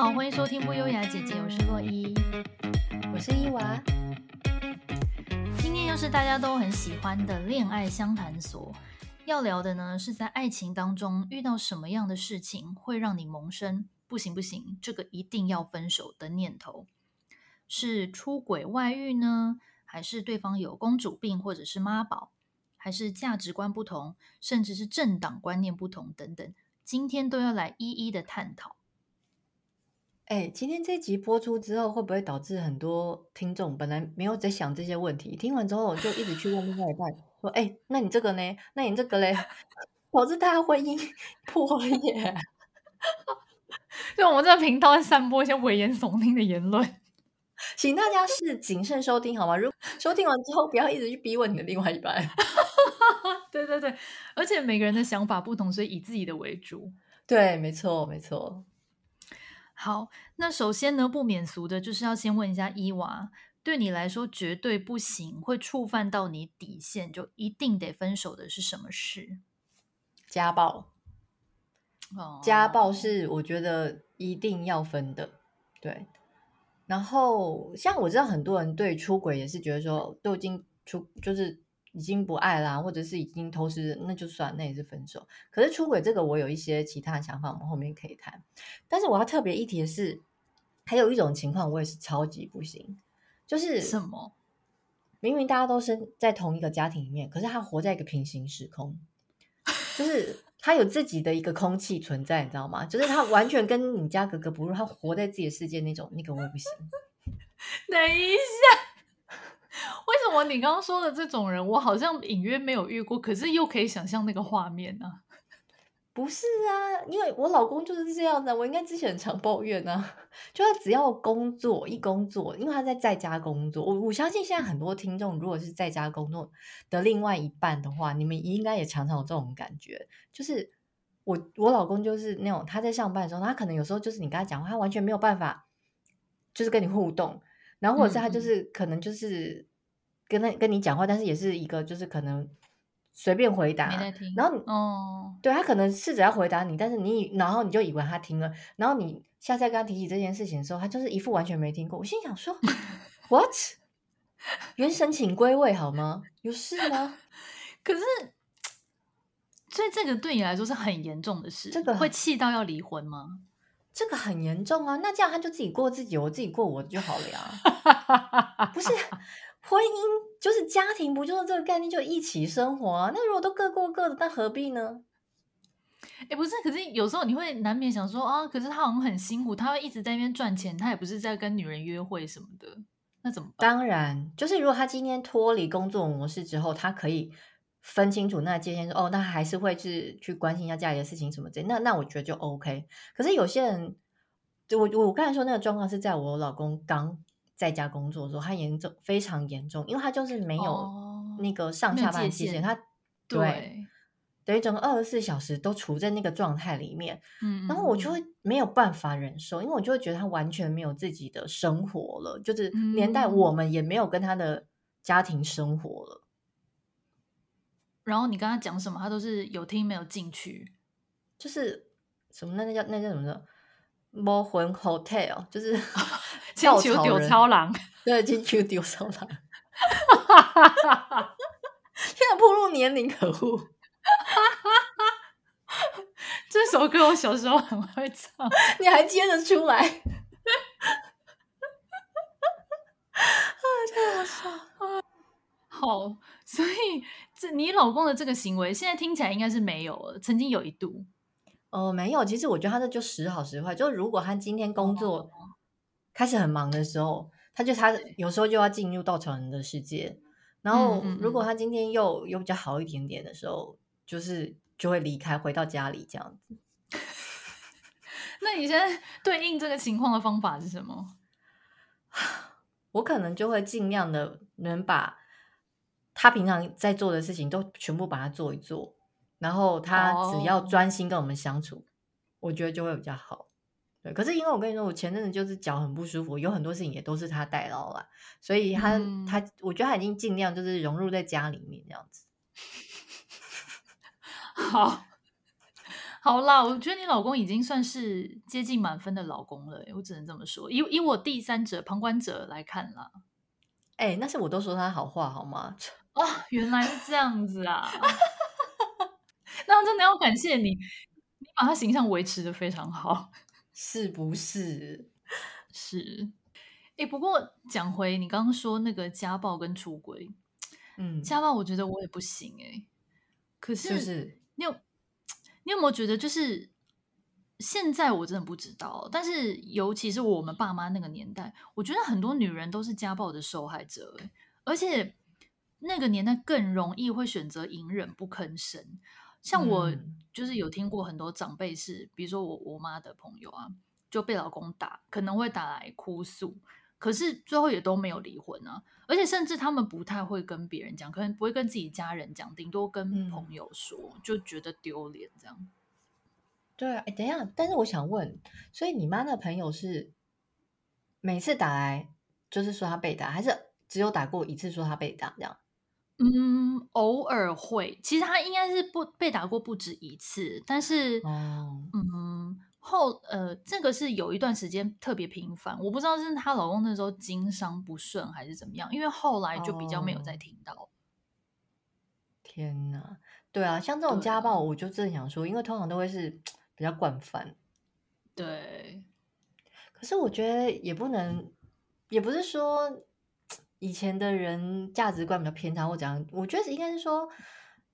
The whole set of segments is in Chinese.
好，欢迎收听不优雅姐姐，我是洛伊，我是伊娃。今天又是大家都很喜欢的恋爱相谈所，要聊的呢是在爱情当中遇到什么样的事情会让你萌生不行不行，这个一定要分手的念头？是出轨外遇呢，还是对方有公主病或者是妈宝，还是价值观不同，甚至是政党观念不同等等？今天都要来一一的探讨。哎，今天这集播出之后，会不会导致很多听众本来没有在想这些问题，听完之后就一直去问另外一半，说：“哎，那你这个呢？那你这个嘞？” 导致大家婚姻 破裂。就我们这个频道在散播一些危言耸听的言论，请大家是谨慎收听好吗？如收听完之后，不要一直去逼问你的另外一半。对对对，而且每个人的想法不同，所以以自己的为主。对，没错，没错。好，那首先呢，不免俗的就是要先问一下伊娃，对你来说绝对不行，会触犯到你底线，就一定得分手的是什么事？家暴。哦，家暴是我觉得一定要分的。对。然后，像我知道很多人对出轨也是觉得说，都已经出就是。已经不爱啦，或者是已经偷吃，那就算，那也是分手。可是出轨这个，我有一些其他的想法，我们后面可以谈。但是我要特别一提的是，还有一种情况，我也是超级不行，就是什么？明明大家都生在同一个家庭里面，可是他活在一个平行时空，就是 他有自己的一个空气存在，你知道吗？就是他完全跟你家格格不入，他活在自己的世界那种，那个我也不行。等一下。为什么你刚刚说的这种人，我好像隐约没有遇过，可是又可以想象那个画面呢、不是啊，因为我老公就是这样的，我应该之前常抱怨啊，就他只要工作一工作，因为他在在家工作，我我相信现在很多听众如果是在家工作的另外一半的话，你们应该也常常有这种感觉，就是我我老公就是那种他在上班的时候，他可能有时候就是你跟他讲话，他完全没有办法，就是跟你互动，然后或者是他就是、嗯、可能就是。跟他跟你讲话，但是也是一个，就是可能随便回答，然后哦，对他可能试着要回答你，但是你然后你就以为他听了，然后你下次再跟他提起这件事情的时候，他就是一副完全没听过。我心想说，What？原神请归位好吗？有事吗？可是，所以这个对你来说是很严重的事，这个会气到要离婚吗？这个很严重啊！那这样他就自己过自己，我自己过我的就好了呀，不是？婚姻就是家庭，不就是这个概念，就一起生活啊？那如果都各过各的，那何必呢？哎，不是，可是有时候你会难免想说啊，可是他好像很辛苦，他会一直在那边赚钱，他也不是在跟女人约会什么的，那怎么办？当然，就是如果他今天脱离工作模式之后，他可以分清楚那界限，说哦，那还是会是去关心一下家里的事情什么之类，那那我觉得就 OK。可是有些人，就我我刚才说那个状况是在我老公刚。在家工作的时候，他严重非常严重，因为他就是没有那个上下班期间，他对，对等于整个二十四小时都处在那个状态里面。嗯，然后我就会没有办法忍受，因为我就会觉得他完全没有自己的生活了，就是连带我们也没有跟他的家庭生活了。嗯、然后你跟他讲什么，他都是有听没有进去，就是什么那那叫那叫什么的？魔魂 hotel 就是 金球丢超狼，对，金球丢超狼，现在步入年龄可恶。这首歌我小时候很会唱，你还接得出来？啊，太好笑了！好，所以这你老公的这个行为，现在听起来应该是没有了，曾经有一度。哦，没有。其实我觉得他这就时好时坏。就如果他今天工作开始很忙的时候，他就他有时候就要进入稻草人的世界。然后如果他今天又又比较好一点点的时候，就是就会离开，回到家里这样子。那你现在对应这个情况的方法是什么？我可能就会尽量的能把他平常在做的事情都全部把它做一做。然后他只要专心跟我们相处，oh. 我觉得就会比较好。对，可是因为我跟你说，我前阵子就是脚很不舒服，有很多事情也都是他代劳了，所以他、嗯、他，我觉得他已经尽量就是融入在家里面这样子。好，好啦，我觉得你老公已经算是接近满分的老公了，我只能这么说。以以我第三者、旁观者来看啦，哎、欸，那是我都说他好话好吗？哦，原来是这样子啊！那真的要感谢你，你把他形象维持的非常好，是不是？是。哎、欸，不过讲回你刚刚说那个家暴跟出轨，嗯，家暴我觉得我也不行哎、欸。可是，就是你有你有没有觉得，就是现在我真的不知道，但是尤其是我们爸妈那个年代，我觉得很多女人都是家暴的受害者、欸，而且那个年代更容易会选择隐忍不吭声。像我就是有听过很多长辈是，比如说我我妈的朋友啊，就被老公打，可能会打来哭诉。可是最后也都没有离婚啊，而且甚至他们不太会跟别人讲，可能不会跟自己家人讲，顶多跟朋友说，嗯、就觉得丢脸这样。对啊，哎，等一下，但是我想问，所以你妈那朋友是每次打来就是说他被打，还是只有打过一次说他被打这样？嗯，偶尔会，其实他应该是不被打过不止一次，但是，哦、嗯。后呃，这个是有一段时间特别频繁，我不知道是她老公那时候经商不顺还是怎么样，因为后来就比较没有再听到。哦、天哪，对啊，像这种家暴，我就正想说，因为通常都会是比较惯犯。对，可是我觉得也不能，也不是说以前的人价值观比较偏差或怎样，我觉得应该是说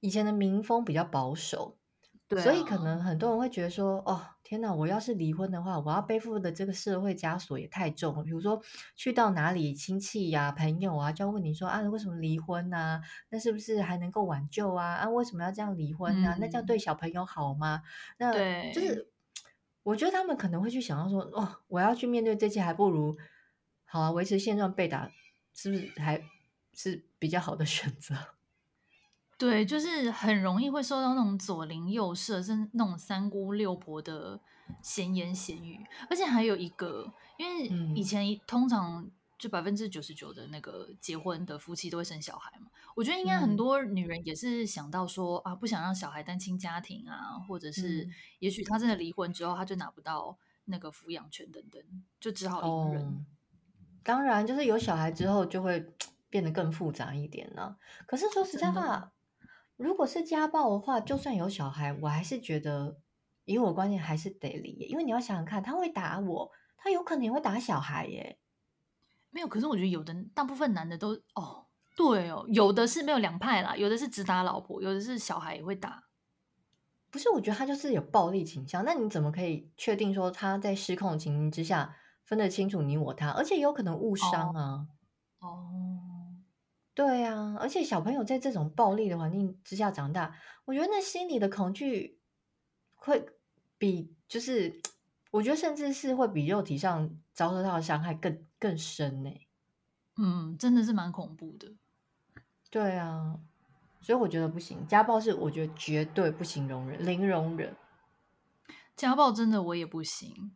以前的民风比较保守。对啊，所以可能很多人会觉得说，哦，天哪！我要是离婚的话，我要背负的这个社会枷锁也太重了。比如说，去到哪里，亲戚呀、啊、朋友啊，就要问你说啊，为什么离婚呢、啊？那是不是还能够挽救啊？啊，为什么要这样离婚呢、啊？嗯、那这样对小朋友好吗？那对就是，我觉得他们可能会去想到说，哦，我要去面对这些，还不如好啊，维持现状被打，是不是还是比较好的选择？对，就是很容易会受到那种左邻右舍，甚至那种三姑六婆的闲言闲语，而且还有一个，因为以前通常就百分之九十九的那个结婚的夫妻都会生小孩嘛，我觉得应该很多女人也是想到说啊，不想让小孩单亲家庭啊，或者是也许他真的离婚之后，他就拿不到那个抚养权等等，就只好隐忍。哦，当然，就是有小孩之后就会变得更复杂一点呢。可是说实在话。如果是家暴的话，就算有小孩，我还是觉得，以我观念还是得离，因为你要想想看，他会打我，他有可能也会打小孩耶。没有，可是我觉得有的大部分男的都哦，对哦，有的是没有两派啦，有的是只打老婆，有的是小孩也会打。不是，我觉得他就是有暴力倾向。那你怎么可以确定说他在失控的情形之下分得清楚你我他？而且有可能误伤啊。哦。哦对啊，而且小朋友在这种暴力的环境之下长大，我觉得那心里的恐惧会比就是，我觉得甚至是会比肉体上遭受到的伤害更更深呢。嗯，真的是蛮恐怖的。对啊，所以我觉得不行，家暴是我觉得绝对不行容忍，零容忍。家暴真的我也不行。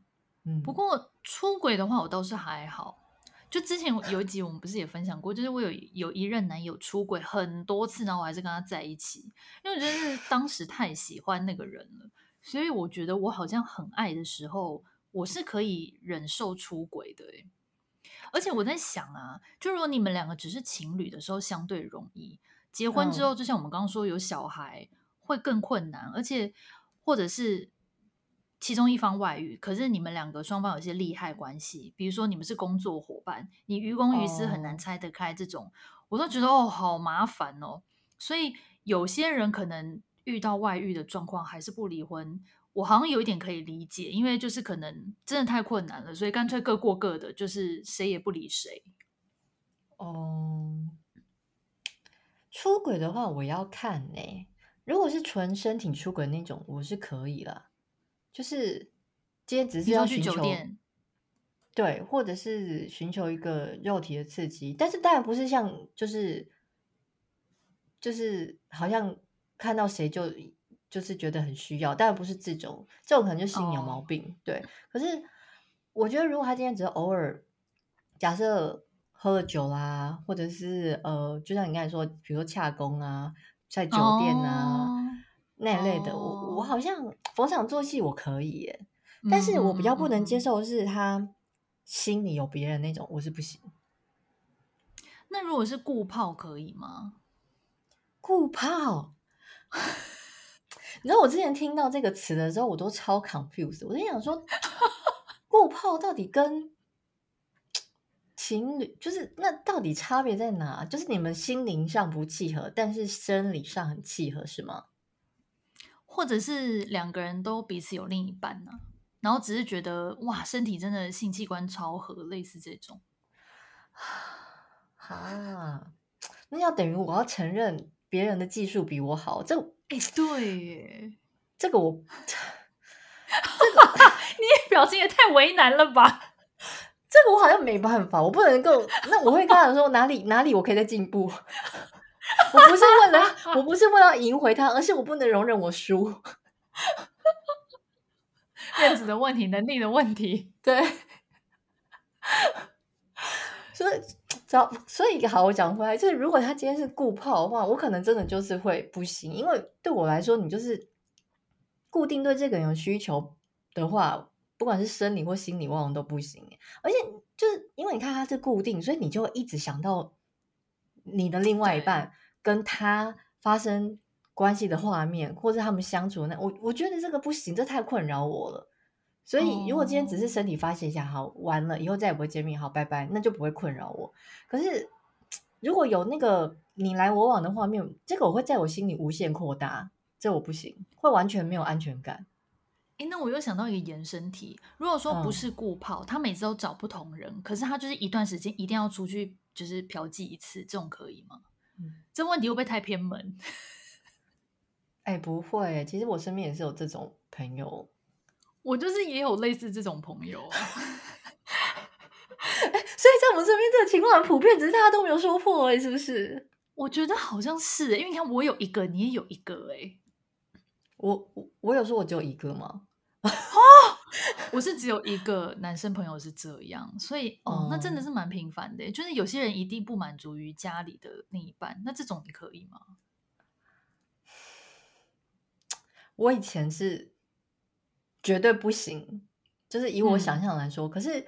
嗯，不过出轨的话，我倒是还好。就之前有一集我们不是也分享过，就是我有有一任男友出轨很多次，然后我还是跟他在一起，因为我觉得是当时太喜欢那个人了，所以我觉得我好像很爱的时候，我是可以忍受出轨的。而且我在想啊，就如果你们两个只是情侣的时候相对容易，结婚之后，就像我们刚刚说有小孩会更困难，而且或者是。其中一方外遇，可是你们两个双方有些利害关系，比如说你们是工作伙伴，你于公于私很难拆得开，这种、oh. 我都觉得哦，好麻烦哦。所以有些人可能遇到外遇的状况还是不离婚，我好像有一点可以理解，因为就是可能真的太困难了，所以干脆各过各的，就是谁也不理谁。哦，oh. 出轨的话我要看呢，如果是纯身体出轨那种，我是可以了。就是今天只是要寻求，对，或者是寻求一个肉体的刺激，但是当然不是像就是就是好像看到谁就就是觉得很需要，当然不是这种，这种可能就心里有毛病。Oh. 对，可是我觉得如果他今天只是偶尔，假设喝了酒啦，或者是呃，就像你刚才说，比如说洽公啊，在酒店啊。Oh. 那一类的，我、哦、我好像逢场作戏我可以耶，但是我比较不能接受是他心里有别人那种，我是不行。那如果是固炮可以吗？固炮，你知道我之前听到这个词的时候，我都超 confused。我在想说，固炮到底跟情侣就是那到底差别在哪？就是你们心灵上不契合，但是生理上很契合，是吗？或者是两个人都彼此有另一半呢、啊？然后只是觉得哇，身体真的性器官超合，类似这种。啊，那要等于我要承认别人的技术比我好，这哎、欸，对耶，这个我，这个你也表情也太为难了吧？这个我好像没办法，我不能够，那我会跟他说哪里哪里我可以再进步。我不是为了，我不是为了赢回他，而是我不能容忍我输，面子的问题，能力的问题，对，所以。所以好，我讲回来，就是如果他今天是固炮的话，我可能真的就是会不行，因为对我来说，你就是固定对这个人有需求的话，不管是生理或心理，往往都不行。而且就是因为你看他是固定，所以你就会一直想到你的另外一半跟他发生关系的画面，或者他们相处的那，我我觉得这个不行，这太困扰我了。所以，如果今天只是身体发泄一下，好，完了以后再也不会见面，好，拜拜，那就不会困扰我。可是，如果有那个你来我往的画面，这个我会在我心里无限扩大，这我不行，会完全没有安全感。哎，那我又想到一个延伸题，如果说不是固炮，嗯，他每次都找不同人，可是他就是一段时间一定要出去，就是嫖妓一次，这种可以吗？嗯，这问题会不会太偏门？哎，不会，其实我身边也是有这种朋友。我就是也有类似这种朋友啊，所以在我们身边这个情况很普遍，只是大家都没有说破哎，是不是？我觉得好像是，因为你看我有一个，你也有一个哎，我我我有说我只有一个吗？哦，我是只有一个男生朋友是这样，所以哦，那真的是蛮频繁的，就是有些人一定不满足于家里的另一半，那这种你可以吗？我以前是。绝对不行，就是以我想象来说。嗯、可是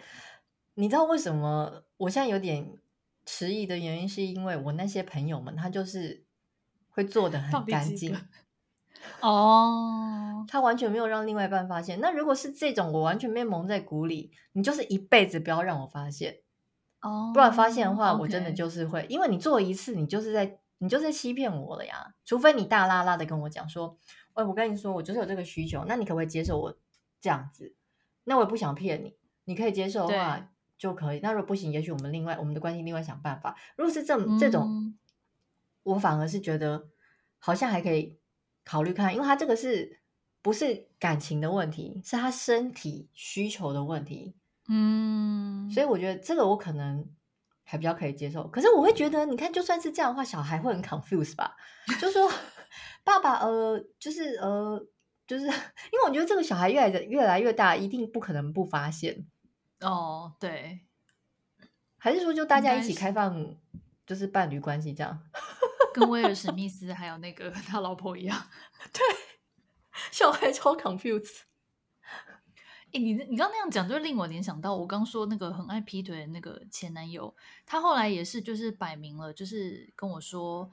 你知道为什么我现在有点迟疑的原因，是因为我那些朋友们，他就是会做的很干净。哦，他完全没有让另外一半发现。那如果是这种，我完全被蒙在鼓里，你就是一辈子不要让我发现。哦，不然发现的话，我真的就是会，因为你做一次，你就是在你就是在欺骗我了呀。除非你大拉拉的跟我讲说。哎，我跟你说，我就是有这个需求，那你可不可以接受我这样子？那我也不想骗你，你可以接受的话就可以。那如果不行，也许我们另外我们的关系另外想办法。如果是这这种、嗯，我反而是觉得好像还可以考虑看，因为他这个是不是感情的问题，是他身体需求的问题。嗯，所以我觉得这个我可能还比较可以接受。可是我会觉得，你看，就算是这样的话，小孩会很 confused 吧？就说。爸爸，呃，就是，呃，就是，因为我觉得这个小孩越来越来越大，一定不可能不发现。哦，对，还是说就大家一起开放，就是伴侣关系这样，跟威尔 史密斯还有那个 他老婆一样。对，小孩超 confused。哎，你你刚刚那样讲，就令我联想到我刚说那个很爱劈腿的那个前男友，他后来也是就是摆明了，就是跟我说，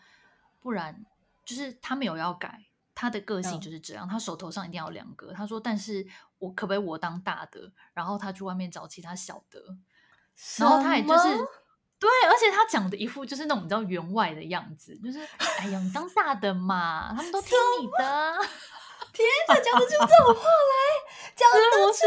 不然。就是他没有要改，他的个性就是这样。他手头上一定要两个。他说：“但是我可不可以我当大的，然后他去外面找其他小的？然后他也就是对，而且他讲的一副就是那种你知道员外的样子，就是哎呀，你当大的嘛，他们都听你的。天哪，讲得出这种话来，讲得出，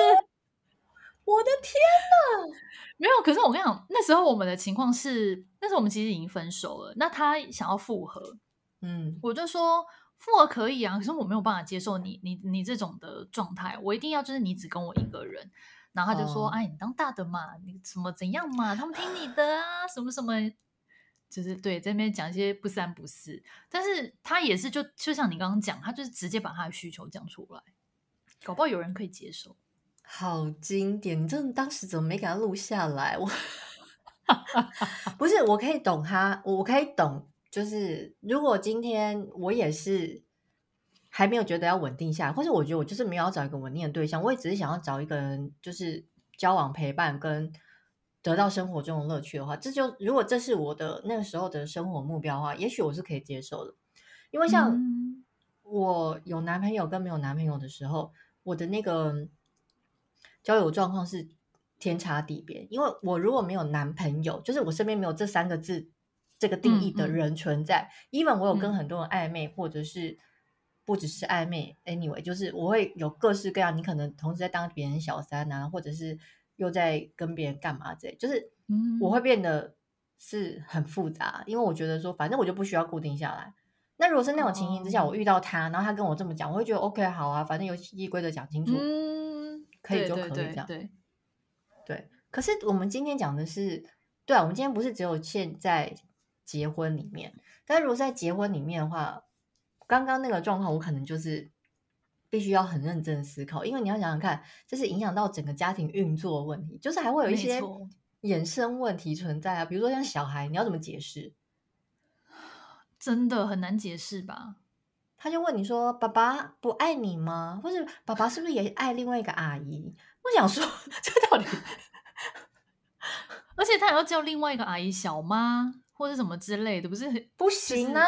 我的天哪！没有，可是我跟你讲，那时候我们的情况是，那时候我们其实已经分手了。那他想要复合。”嗯，我就说复合可以啊，可是我没有办法接受你你你这种的状态，我一定要就是你只跟我一个人。然后他就说：“哦、哎，你当大的嘛，你什么怎样嘛，他们听你的啊，什么什么，就是对，在那边讲一些不三不四。但是他也是就就像你刚刚讲，他就是直接把他的需求讲出来，搞不好有人可以接受。好经典，你真的当时怎么没给他录下来？我不是，我可以懂他，我可以懂。就是如果今天我也是还没有觉得要稳定下来，或者我觉得我就是没有要找一个稳定的对象，我也只是想要找一个人，就是交往陪伴跟得到生活中的乐趣的话，这就如果这是我的那个时候的生活目标的话，也许我是可以接受的。因为像我有男朋友跟没有男朋友的时候，我的那个交友状况是天差地别。因为我如果没有男朋友，就是我身边没有这三个字这个定义的人存在。even 我有跟很多人暧昧，或者是。不只是暧昧，anyway，就是我会有各式各样。你可能同时在当别人小三啊，或者是又在跟别人干嘛之类，就是我会变得是很复杂。因为我觉得说，反正我就不需要固定下来。那如果是那种情形之下，我遇到他，然后他跟我这么讲，我会觉得 OK，好啊，反正游戏规则讲清楚，可以就可以这样。对，对。可是我们今天讲的是，对啊，我们今天不是只有现在结婚里面，但如果在结婚里面的话。刚刚那个状况，我可能就是必须要很认真思考，因为你要想想看，这是影响到整个家庭运作的问题，就是还会有一些衍生问题存在啊，比如说像小孩，你要怎么解释？真的很难解释吧？他就问你说：“爸爸不爱你吗？或者爸爸是不是也爱另外一个阿姨？”我想说，这到底……而且他还要叫另外一个阿姨小妈，或者什么之类的，不是不行啊？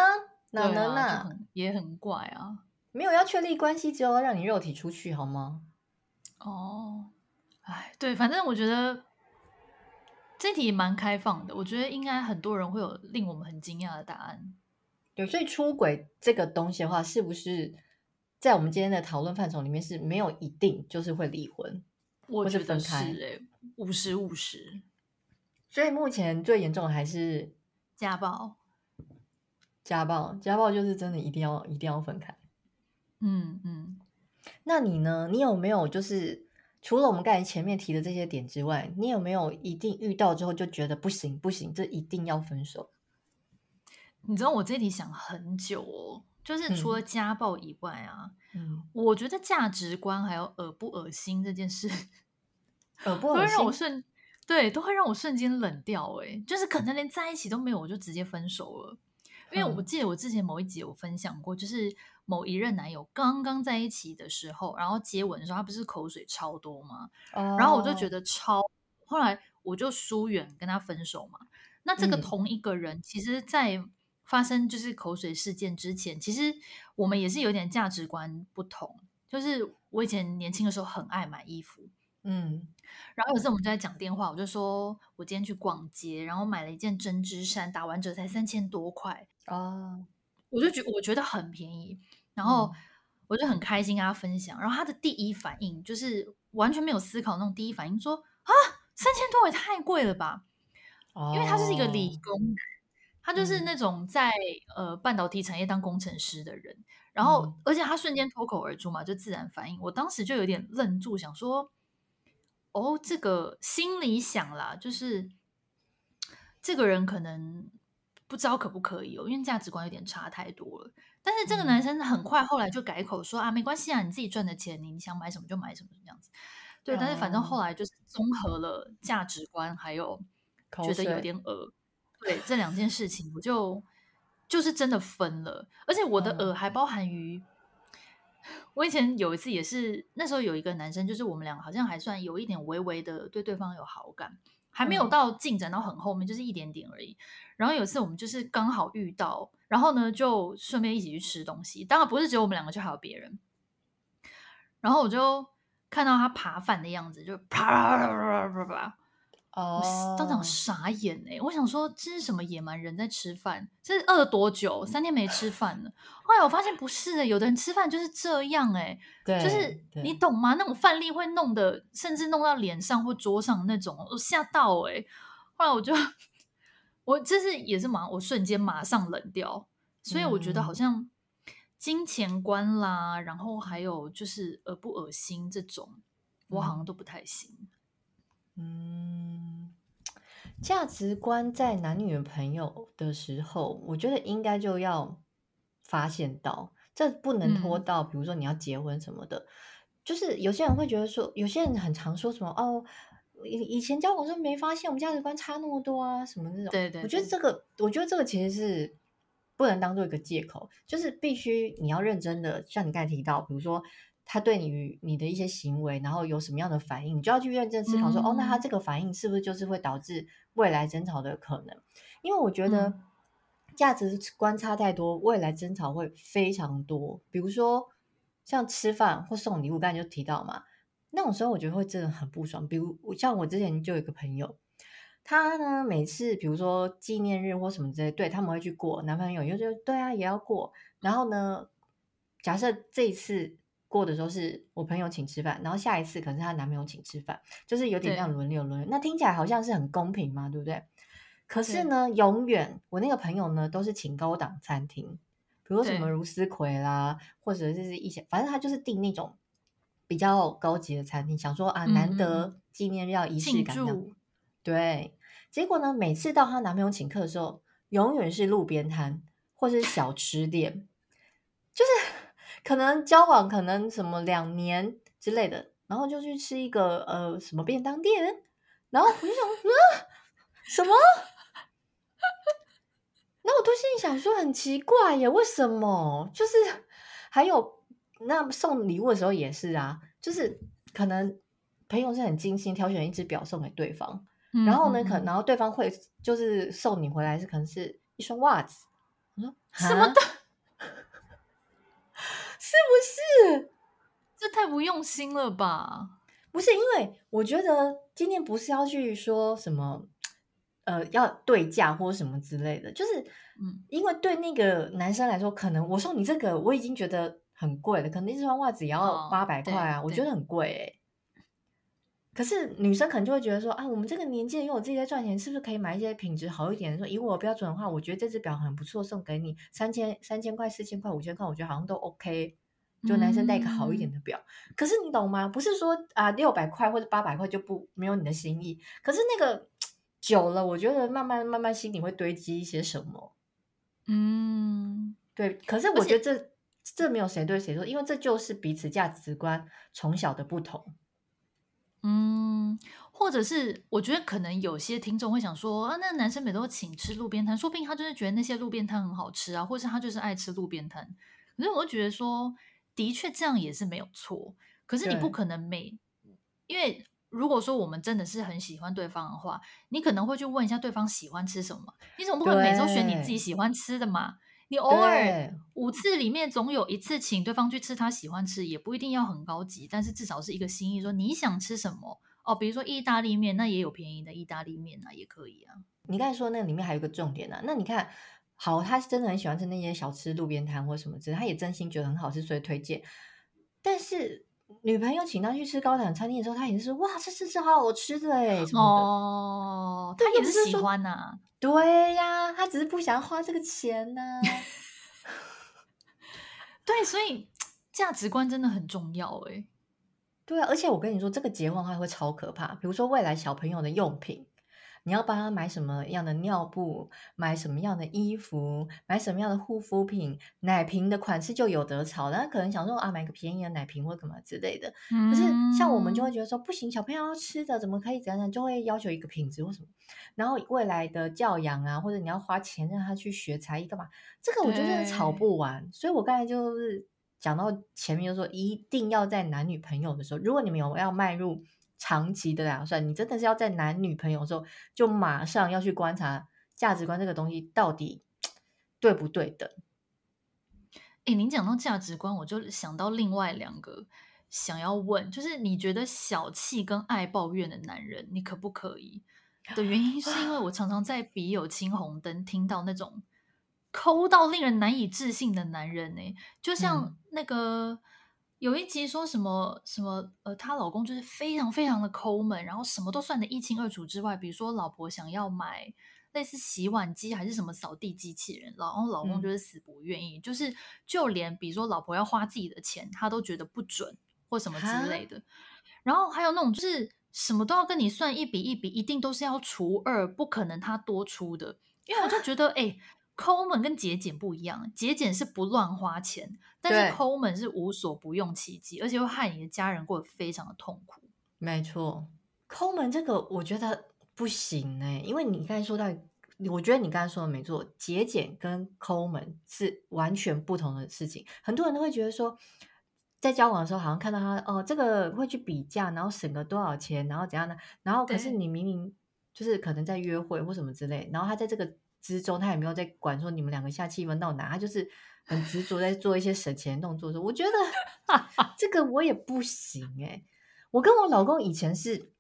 哪能啊？也很怪啊！没有要确立关系，只有要让你肉体出去，好吗？哦，哎，对，反正我觉得这题蛮开放的。我觉得应该很多人会有令我们很惊讶的答案。对，所以出轨这个东西的话，是不是在我们今天的讨论范畴里面是没有一定就是会离婚，我觉得是哎，五十五十。所以目前最严重的还是家暴。家暴，家暴就是真的一定要一定要分开。嗯嗯，那你呢？你有没有就是除了我们刚才前面提的这些点之外，你有没有一定遇到之后就觉得不行不行，这一定要分手？你知道我这题想很久哦，就是除了家暴以外啊，嗯，我觉得价值观还有恶不恶心这件事，恶不恶心，会让我瞬对都会让我瞬间冷掉。哎，就是可能连在一起都没有，我就直接分手了。因为我记得我之前某一集有分享过，就是某一任男友刚刚在一起的时候，然后接吻的时候，他不是口水超多吗？哦，然后我就觉得超，后来我就疏远跟他分手嘛。那这个同一个人，其实，在发生就是口水事件之前，其实我们也是有点价值观不同。就是我以前年轻的时候很爱买衣服。嗯，然后有次我们就在讲电话，我就说我今天去逛街，然后买了一件针织衫，打完折才三千多块。哦，我就觉我觉得很便宜，然后我就很开心跟他分享，然后他的第一反应就是完全没有思考那种第一反应说啊，三千多也太贵了吧，因为他是一个理工男，他就是那。种在呃半导体产业当工程师的人，然后而且他瞬间脱口而出嘛，就自然反应，我当时就有点愣住，想说。哦，这个心里想啦，就是这个人可能不知道可不可以哦，因为价值观有点差太多了。但是这个男生很快后来就改口说、嗯、啊，没关系啊，你自己赚的钱，你想买什么就买什么这样子。对，但是反正后来就是综合了价值观，还有觉得有点恶，对这两件事情，我就就是真的分了。而且我的恶还包含于。我以前有一次也是，那时候有一个男生，就是我们两个好像还算有一点微微的对对方有好感，还没有到进展到很后面，就是一点点而已。然后有一次我们就是刚好遇到，然后呢就顺便一起去吃东西，当然不是只有我们两个，就还有别人。然后我就看到他扒饭的样子，就啪啪啪啪啪啪。哦、oh.，当场傻眼哎！我想说，这是什么野蛮人在吃饭？这是饿了多久？三天没吃饭了。后来我发现不是哎，有的人吃饭就是这样哎，对，就是你懂吗？那种饭粒会弄的，甚至弄到脸上或桌上那种，我吓到哎！后来我就，我这是也是马，我瞬间马上冷掉。所以我觉得好像金钱观啦，然后还有就是恶不恶心这种，我好像都不太行。嗯，价值观在男女朋友的时候，我觉得应该就要发现到，这不能拖到，比如说你要结婚什么的。嗯、就是有些人会觉得说，有些人很常说什么哦，以以前交往时候没发现我们价值观差那么多啊，什么那种。对，对对，我觉得这个，我觉得这个其实是不能当做一个借口，就是必须你要认真的，像你刚才提到，比如说他对你你的一些行为，然后有什么样的反应，你就要去认真思考说，嗯、哦，那他这个反应是不是就是会导致未来争吵的可能？因为我觉得价值观差太多，未来争吵会非常多。比如说像吃饭或送礼物，刚才就提到嘛。那种时候我觉得会真的很不爽，比如像我之前就有一个朋友，他呢每次比如说纪念日或什么之类，对他们会去过，男朋友又说对啊也要过，然后呢，假设这一次过的时候是我朋友请吃饭，然后下一次可能是她男朋友请吃饭，就是有点这样轮流轮流，那听起来好像是很公平嘛，对不对？可是呢，永远我那个朋友呢都是请高档餐厅，比如说什么如斯葵啦，或者是一些，反正他就是订那种。比较高级的餐厅，想说啊，难得纪念日要仪式感的，对。结果呢，每次到她男朋友请客的时候，永远是路边摊或是小吃店，就是可能交往可能什么两年之类的，然后就去吃一个呃什么便当店，然后我就想，嗯，什么？那我都心里想说很奇怪耶，为什么？就是还有。那送礼物的时候也是啊，就是可能朋友是很精心挑选一只表送给对方，嗯、然后呢，可能然后对方会就是送你回来是可能是一双袜子，我说什么的，是不是？这太不用心了吧？不是，因为我觉得今天不是要去说什么，呃，要对价或什么之类的，就是，嗯，因为对那个男生来说，可能我送你这个，我已经觉得。很贵了，可能一双袜子也要八百块啊，哦、我觉得很贵哎、欸。可是女生可能就会觉得说啊，我们这个年纪因为我自己在赚钱，是不是可以买一些品质好一点的？说以我的标准的话，我觉得这只表很不错，送给你三千三千块、四千块、五千块，我觉得好像都 OK。就男生戴一个好一点的表，嗯、可是你懂吗？不是说啊六百块或者八百块就不没有你的心意。可是那个久了，我觉得慢慢慢慢心里会堆积一些什么。嗯，对。可是我觉得这。这没有谁对谁错，因为这就是彼此价值观从小的不同。嗯，或者是我觉得可能有些听众会想说啊，那男生每都请吃路边摊，说不定他就是觉得那些路边摊很好吃啊，或是他就是爱吃路边摊。可是我觉得说，的确这样也是没有错。可是你不可能每，因为如果说我们真的是很喜欢对方的话，你可能会去问一下对方喜欢吃什么。你怎么不可能每周选你自己喜欢吃的嘛？你偶尔五次里面总有一次请对方去吃他喜欢吃，也不一定要很高级，但是至少是一个心意。说你想吃什么哦，比如说意大利面，那也有便宜的意大利面啊，也可以啊。你刚才说那个里面还有一个重点呢、啊，那你看好，他是真的很喜欢吃那些小吃路边摊或什么之类，他也真心觉得很好吃，所以推荐。但是女朋友请他去吃高档餐厅的时候，他也是说哇，这这这好好吃的哎，什么的哦，他也是喜欢呐、啊。对呀，他只是不想花这个钱呢、啊。对，所以价值观真的很重要诶。对啊，而且我跟你说，这个结婚还会超可怕。比如说未来小朋友的用品。你要帮他买什么样的尿布，买什么样的衣服，买什么样的护肤品，奶瓶的款式就有得吵。然后可能想说啊，买个便宜的奶瓶或干嘛之类的。嗯、可是像我们就会觉得说不行，小朋友要吃的怎么可以怎样？就会要求一个品质或什么。然后未来的教养啊，或者你要花钱让他去学才艺干嘛？这个我觉得吵不完。所以我刚才就是讲到前面就说，一定要在男女朋友的时候，如果你们有要迈入。长期的打算，你真的是要在男女朋友的时候就马上要去观察价值观这个东西到底对不对的。哎，您讲到价值观，我就想到另外两个想要问，就是你觉得小气跟爱抱怨的男人，你可不可以？的原因是因为我常常在笔友青红灯听到那种抠到令人难以置信的男人呢，就像那个。嗯有一集说什么什么呃，她老公就是非常非常的抠门，然后什么都算得一清二楚之外，比如说老婆想要买类似洗碗机还是什么扫地机器人，然后老公就是死不愿意，嗯、就是就连比如说老婆要花自己的钱，他都觉得不准或什么之类的。然后还有那种就是什么都要跟你算一笔一笔，一定都是要除二，不可能他多出的，因为我就觉得哎。哈抠门跟节俭不一样，节俭是不乱花钱，但是抠门是无所不用其极，而且会害你的家人过得非常的痛苦。没错，抠门这个我觉得不行哎、欸，因为你刚才说到我觉得你刚才说的没错，节俭跟抠门是完全不同的事情。很多人都会觉得说，在交往的时候，好像看到他哦，这个会去比价，然后省个多少钱，然后怎样呢？然后可是你明明就是可能在约会或什么之类，然后他在这个之中，他也没有在管说你们两个下气氛到哪，他就是很执着在做一些省钱的动作。说我觉得 这个我也不行诶、欸。我跟我老公以前是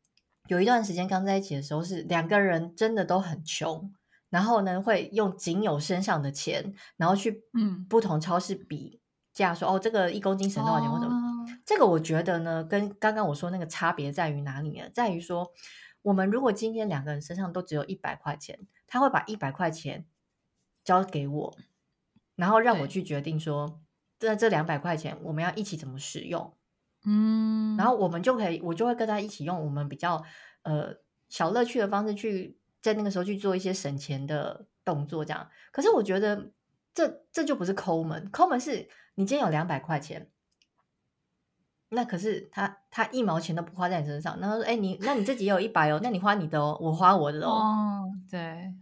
有一段时间刚在一起的时候，是两个人真的都很穷。然后呢，会用仅有身上的钱，然后去嗯不同超市比价，说、嗯、哦，这个一公斤省多少钱或者。哦、这个我觉得呢，跟刚刚我说那个差别在于哪里呢？在于说，我们如果今天两个人身上都只有一百块钱，他会把一百块钱交给我，然后让我去决定说，这这两百块钱我们要一起怎么使用。嗯，然后我们就可以，我就会跟他一起用我们比较呃小乐趣的方式去。在那个时候去做一些省钱的动作，这样。可是我觉得这这就不是抠门，抠门是你今天有两百块钱，那可是他他一毛钱都不花在你身上，然后说：“哎，你那你自己也有一百哦，那你花你的哦，我花我的哦。”哦，对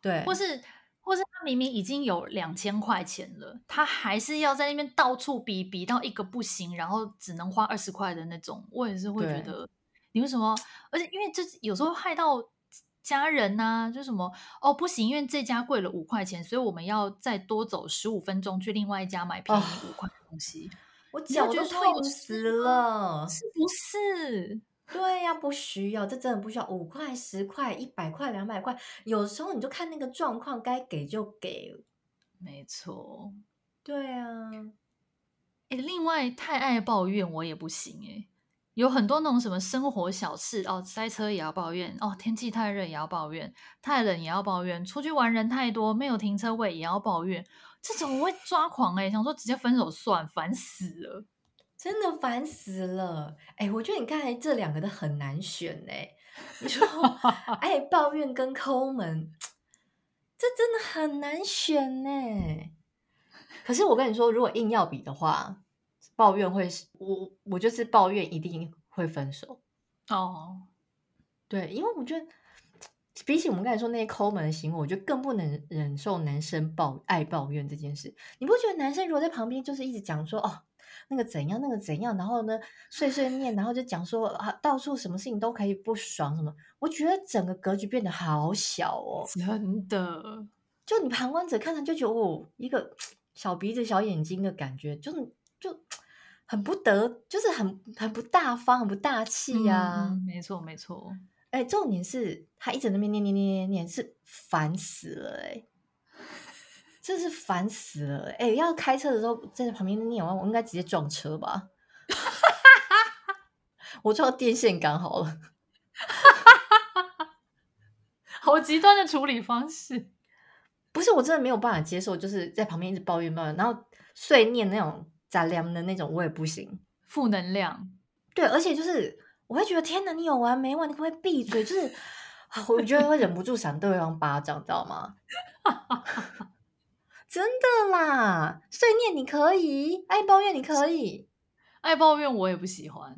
对，或是或是他明明已经有两千块钱了，他还是要在那边到处比比到一个不行，然后只能花二十块的那种，我也是会觉得你为什么？而且因为这有时候害到。家人呐、啊，就什么哦不行，因为这家贵了五块钱，所以我们要再多走十五分钟去另外一家买便宜五块的东西。哦、我脚都痛死了，是不是？对呀、啊，不需要，这真的不需要。五块、十块、一百块、两百块，有时候你就看那个状况，该给就给。没错，对啊。诶，另外太爱抱怨我也不行诶。有很多那种什么生活小事哦，塞车也要抱怨哦，天气太热也要抱怨，太冷也要抱怨，出去玩人太多没有停车位也要抱怨，这种我会抓狂哎、欸，想说直接分手算，烦死了，真的烦死了。哎，我觉得你刚才这两个都很难选哎、欸，你说 爱抱怨跟抠门，这真的很难选呢、欸。可是我跟你说，如果硬要比的话。抱怨会是我，我就是抱怨一定会分手哦。Oh. 对，因为我觉得比起我们刚才说那些抠门的行为，我觉得更不能忍受男生抱爱抱怨这件事。你不觉得男生如果在旁边就是一直讲说哦那个怎样那个怎样，然后呢碎碎念，然后就讲说啊到处什么事情都可以不爽什么，我觉得整个格局变得好小哦，真的。就你旁观者看他就觉得哦一个小鼻子小眼睛的感觉，就是就。很不得，就是很很不大方，很不大气呀、啊嗯。没错，没错。哎、欸，重点是他一直在那边念念念念念，是烦死了哎、欸！真是烦死了哎、欸！要开车的时候在旁边念完，我应该直接撞车吧？我撞到电线杆好了。好极端的处理方式，不是我真的没有办法接受，就是在旁边一直抱怨抱怨，然后碎念那种。杂粮的那种我也不行，负能量。对，而且就是我会觉得天哪，你有完没完？你可不可以闭嘴？就是 我觉得会忍不住想对方巴掌，知道吗？真的啦，碎念你可以，爱抱怨你可以，爱抱怨我也不喜欢。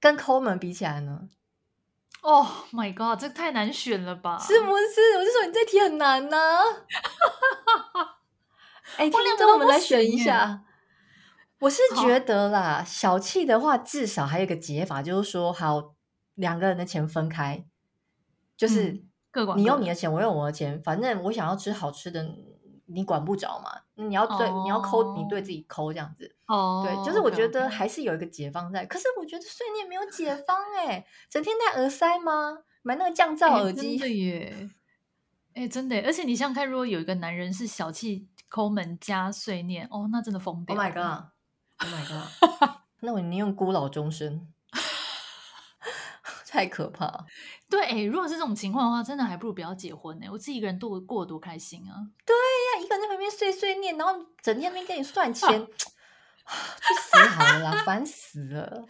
跟抠门比起来呢？Oh my god，这太难选了吧？是不是？我就说你这题很难呢、啊。哎、欸，听众我们来选一下。我是觉得啦，好小气的话，至少还有一个解法，就是说，好，两个人的钱分开，就是你用你的钱，我用我的钱，反正我想要吃好吃的，你管不着嘛。你要对，哦、你要抠，你对自己抠这样子。哦，对，就是我觉得还是有一个解放在。哦、可是我觉得碎念没有解放哎、欸，整天戴耳塞吗？买那个降噪耳机。真的耶，哎，真的，而且你想想看，如果有一个男人是小气、抠门加碎念，哦，那真的疯掉。Oh my god！Oh my god！那我宁愿孤老终生，太可怕。对、欸，如果是这种情况的话，真的还不如不要结婚呢。我自己一个人度过多开心啊！对呀、啊，一个人在旁边碎碎念，然后整天没跟你算钱，去死好了啦，烦死了！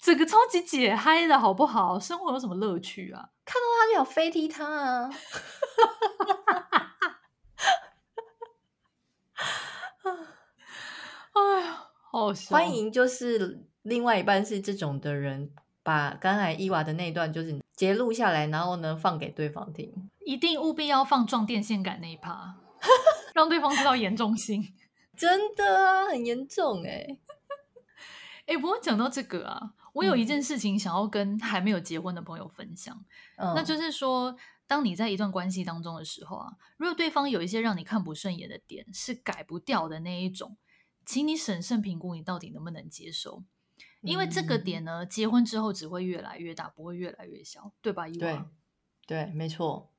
整个超级解嗨的好不好？生活有什么乐趣啊？看到他就想飞踢他啊！欢迎，就是另外一半是这种的人，把刚才伊娃的那一段就是截录下来，然后呢放给对方听，一定务必要放撞电线杆那一趴，让对方知道严重性。真的啊，很严重哎。哎，不过讲到这个啊，我有一件事情想要跟还没有结婚的朋友分享，嗯、那就是说，当你在一段关系当中的时候啊，如果对方有一些让你看不顺眼的点，是改不掉的那一种，请你审慎评估你到底能不能接受，因为这个点呢，结婚之后只会越来越大，不会越来越小，对吧？伊娃？对，对，没错。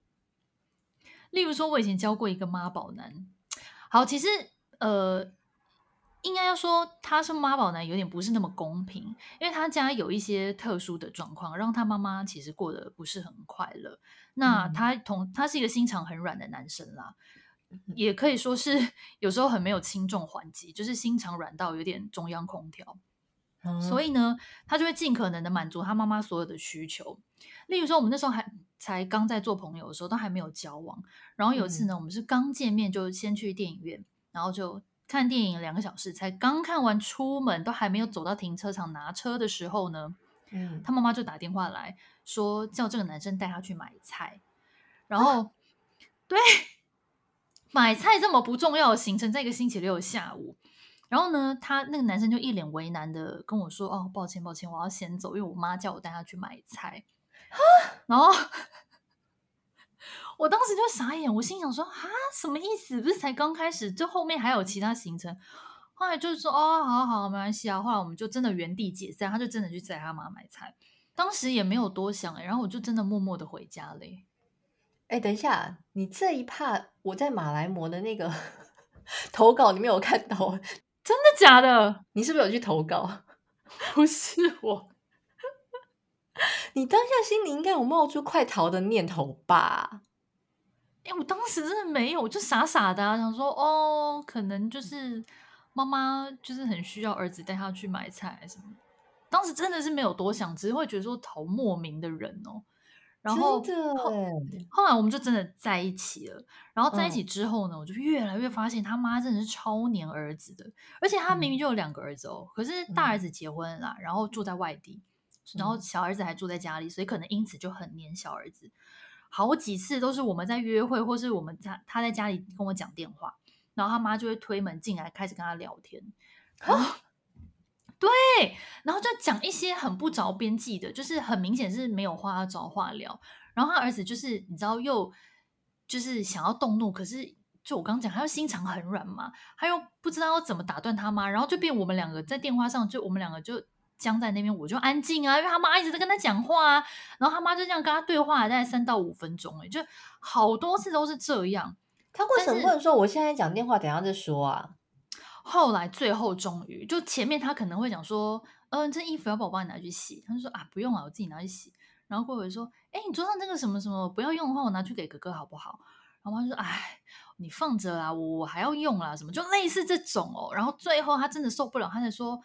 例如说，我以前教过一个妈宝男，好，其实呃。应该要说他是妈宝男，有点不是那么公平，因为他家有一些特殊的状况，让他妈妈其实过得不是很快乐。那他同他是一个心肠很软的男生啦，也可以说是有时候很没有轻重缓急，就是心肠软到有点中央空调。嗯。所以呢，他就会尽可能的满足他妈妈所有的需求。例如说，我们那时候还才刚在做朋友的时候，都还没有交往。然后有一次呢，我们是刚见面就先去电影院，然后就。看电影两个小时，才刚看完，出门都还没有走到停车场拿车的时候呢，嗯，他妈妈就打电话来说，叫这个男生带他去买菜，然后，啊、对，买菜这么不重要的行程，在一个星期六的下午，然后呢，他那个男生就一脸为难的跟我说：“哦，抱歉，抱歉，我要先走，因为我妈叫我带她去买菜。啊”然后。我当时就傻眼，我心想说啊，什么意思？不是才刚开始，就后面还有其他行程。后来就是说哦，好好，没关系啊。后来我们就真的原地解散，他就真的去载他妈买菜。当时也没有多想，然后我就真的默默的回家嘞。哎，等一下，你这一趴我在马来模的那个 投稿里面有看到，真的假的？你是不是有去投稿？不是我，你当下心里应该有冒出快逃的念头吧？哎，我当时真的没有，我就傻傻的、啊、想说，哦，可能就是妈妈就是很需要儿子带她去买菜什么。当时真的是没有多想，只是会觉得说好莫名的人哦。然后后，后来我们就真的在一起了。然后在一起之后呢，嗯、我就越来越发现他妈真的是超黏儿子的，而且他明明就有两个儿子哦，嗯、可是大儿子结婚了，然后住在外地，嗯、然后小儿子还住在家里，所以可能因此就很黏小儿子。好几次都是我们在约会，或是我们在他在家里跟我讲电话，然后他妈就会推门进来，开始跟他聊天。啊，对，然后就讲一些很不着边际的，就是很明显是没有话找话聊。然后他儿子就是你知道，又就是想要动怒，可是就我刚讲，他又心肠很软嘛，他又不知道要怎么打断他妈，然后就变我们两个在电话上，就我们两个就。僵在那边，我就安静啊，因为他妈一直在跟他讲话啊，然后他妈就这样跟他对话，大概三到五分钟，哎，就好多次都是这样。他为什么不能说我现在讲电话，等下再说啊？后来最后终于，就前面他可能会讲说，嗯、呃，这衣服要不我帮你拿去洗？他就说啊，不用了，我自己拿去洗。然后过会说，哎，你桌上这个什么什么不要用的话，我拿去给哥哥好不好？然后他就说，哎，你放着啦，我我还要用啦，什么就类似这种哦。然后最后他真的受不了，他才说。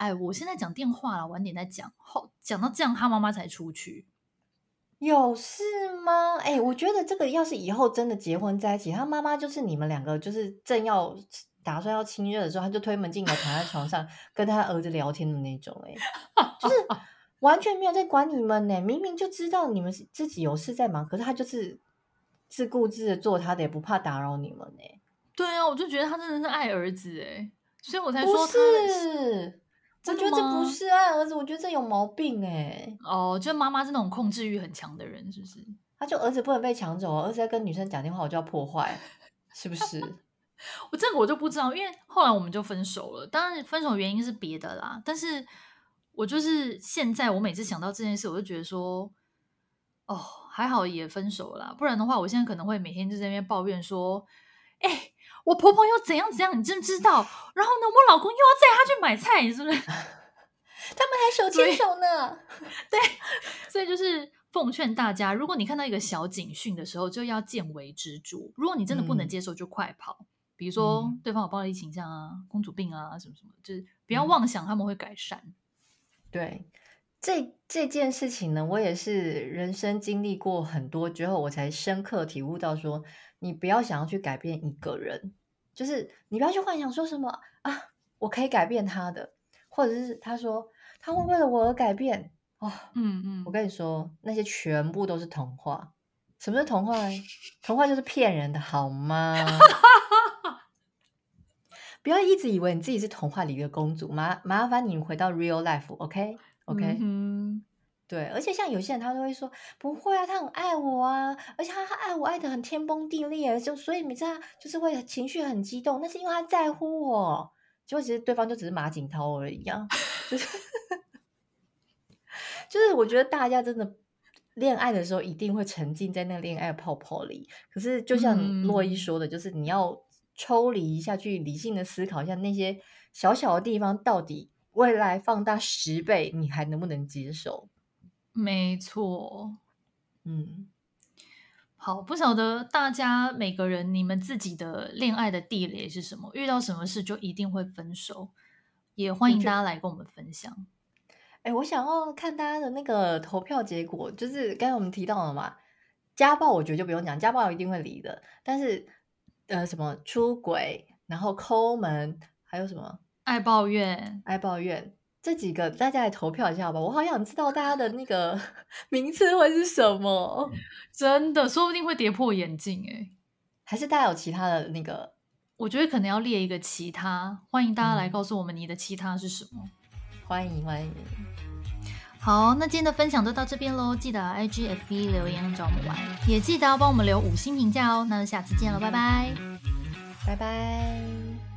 哎，我现在讲电话了，晚点再讲。后讲到这样，他妈妈才出去。有事吗？哎，我觉得这个要是以后真的结婚在一起，他妈妈就是你们两个就是正要打算要亲热的时候，他就推门进来，躺在床上跟他儿子聊天的那种。哎，就是完全没有在管你们呢。明明就知道你们自己有事在忙，可是他就是自顾自的做他的，也不怕打扰你们呢。对啊，我就觉得他真的是爱儿子哎，所以我才说他是。我觉得这不是爱儿子，我觉得这有毛病哎。哦，就妈妈是那种控制欲很强的人，是不是？他就儿子不能被抢走，儿子在跟女生讲电话，我就要破坏，是不是？我这个我就不知道，因为后来我们就分手了。当然，分手原因是别的啦。但是我就是现在，我每次想到这件事，我就觉得说，哦，还好也分手了啦，不然的话，我现在可能会每天就在那边抱怨说，哎。我婆婆又怎样怎样，你知不知道？然后呢，我老公又要载她去买菜，是不是？他们还手牵手呢。对，所以就是奉劝大家，如果你看到一个小警讯的时候，就要见微知著。如果你真的不能接受，就快跑。嗯、比如说，对方有暴力倾向啊、公主病啊什么什么，就是不要妄想他们会改善。嗯、对，这这件事情呢，我也是人生经历过很多之后，我才深刻体悟到说。你不要想要去改变一个人，就是你不要去幻想说什么啊，我可以改变他的，或者是他说他会为了我而改变，哦，嗯嗯，我跟你说，那些全部都是童话。什么是童话？童话就是骗人的，好吗？不要一直以为你自己是童话里的公主，麻麻烦你回到 real life，OK？OK？、Okay? Okay? 嗯对，而且像有些人，他都会说不会啊，他很爱我啊，而且他他爱我爱的很天崩地裂，就所以每次他就是会情绪很激动，那是因为他在乎我。结果其实对方就只是马景涛而已啊，就是 就是我觉得大家真的恋爱的时候一定会沉浸在那个恋爱泡泡里，可是就像洛伊说的，嗯、就是你要抽离一下去理性的思考一下那些小小的地方到底未来放大十倍，你还能不能接受？没错，嗯，好，不晓得大家每个人你们自己的恋爱的地雷是什么？遇到什么事就一定会分手？也欢迎大家来跟我们分享。哎，我想要看大家的那个投票结果，就是刚才我们提到了嘛，家暴我觉得就不用讲，家暴一定会离的。但是呃，什么出轨，然后抠门，还有什么爱抱怨，爱抱怨。这几个大家来投票一下吧，我好想知道大家的那个 名次会是什么，真的说不定会跌破眼镜哎，还是大家有其他的那个？我觉得可能要列一个其他，欢迎大家来告诉我们你的其他是什么，嗯、欢迎欢迎。好，那今天的分享就到这边喽，记得 IGFB 留言找我们玩，也记得要帮我们留五星评价哦。那下次见了，拜拜，拜拜。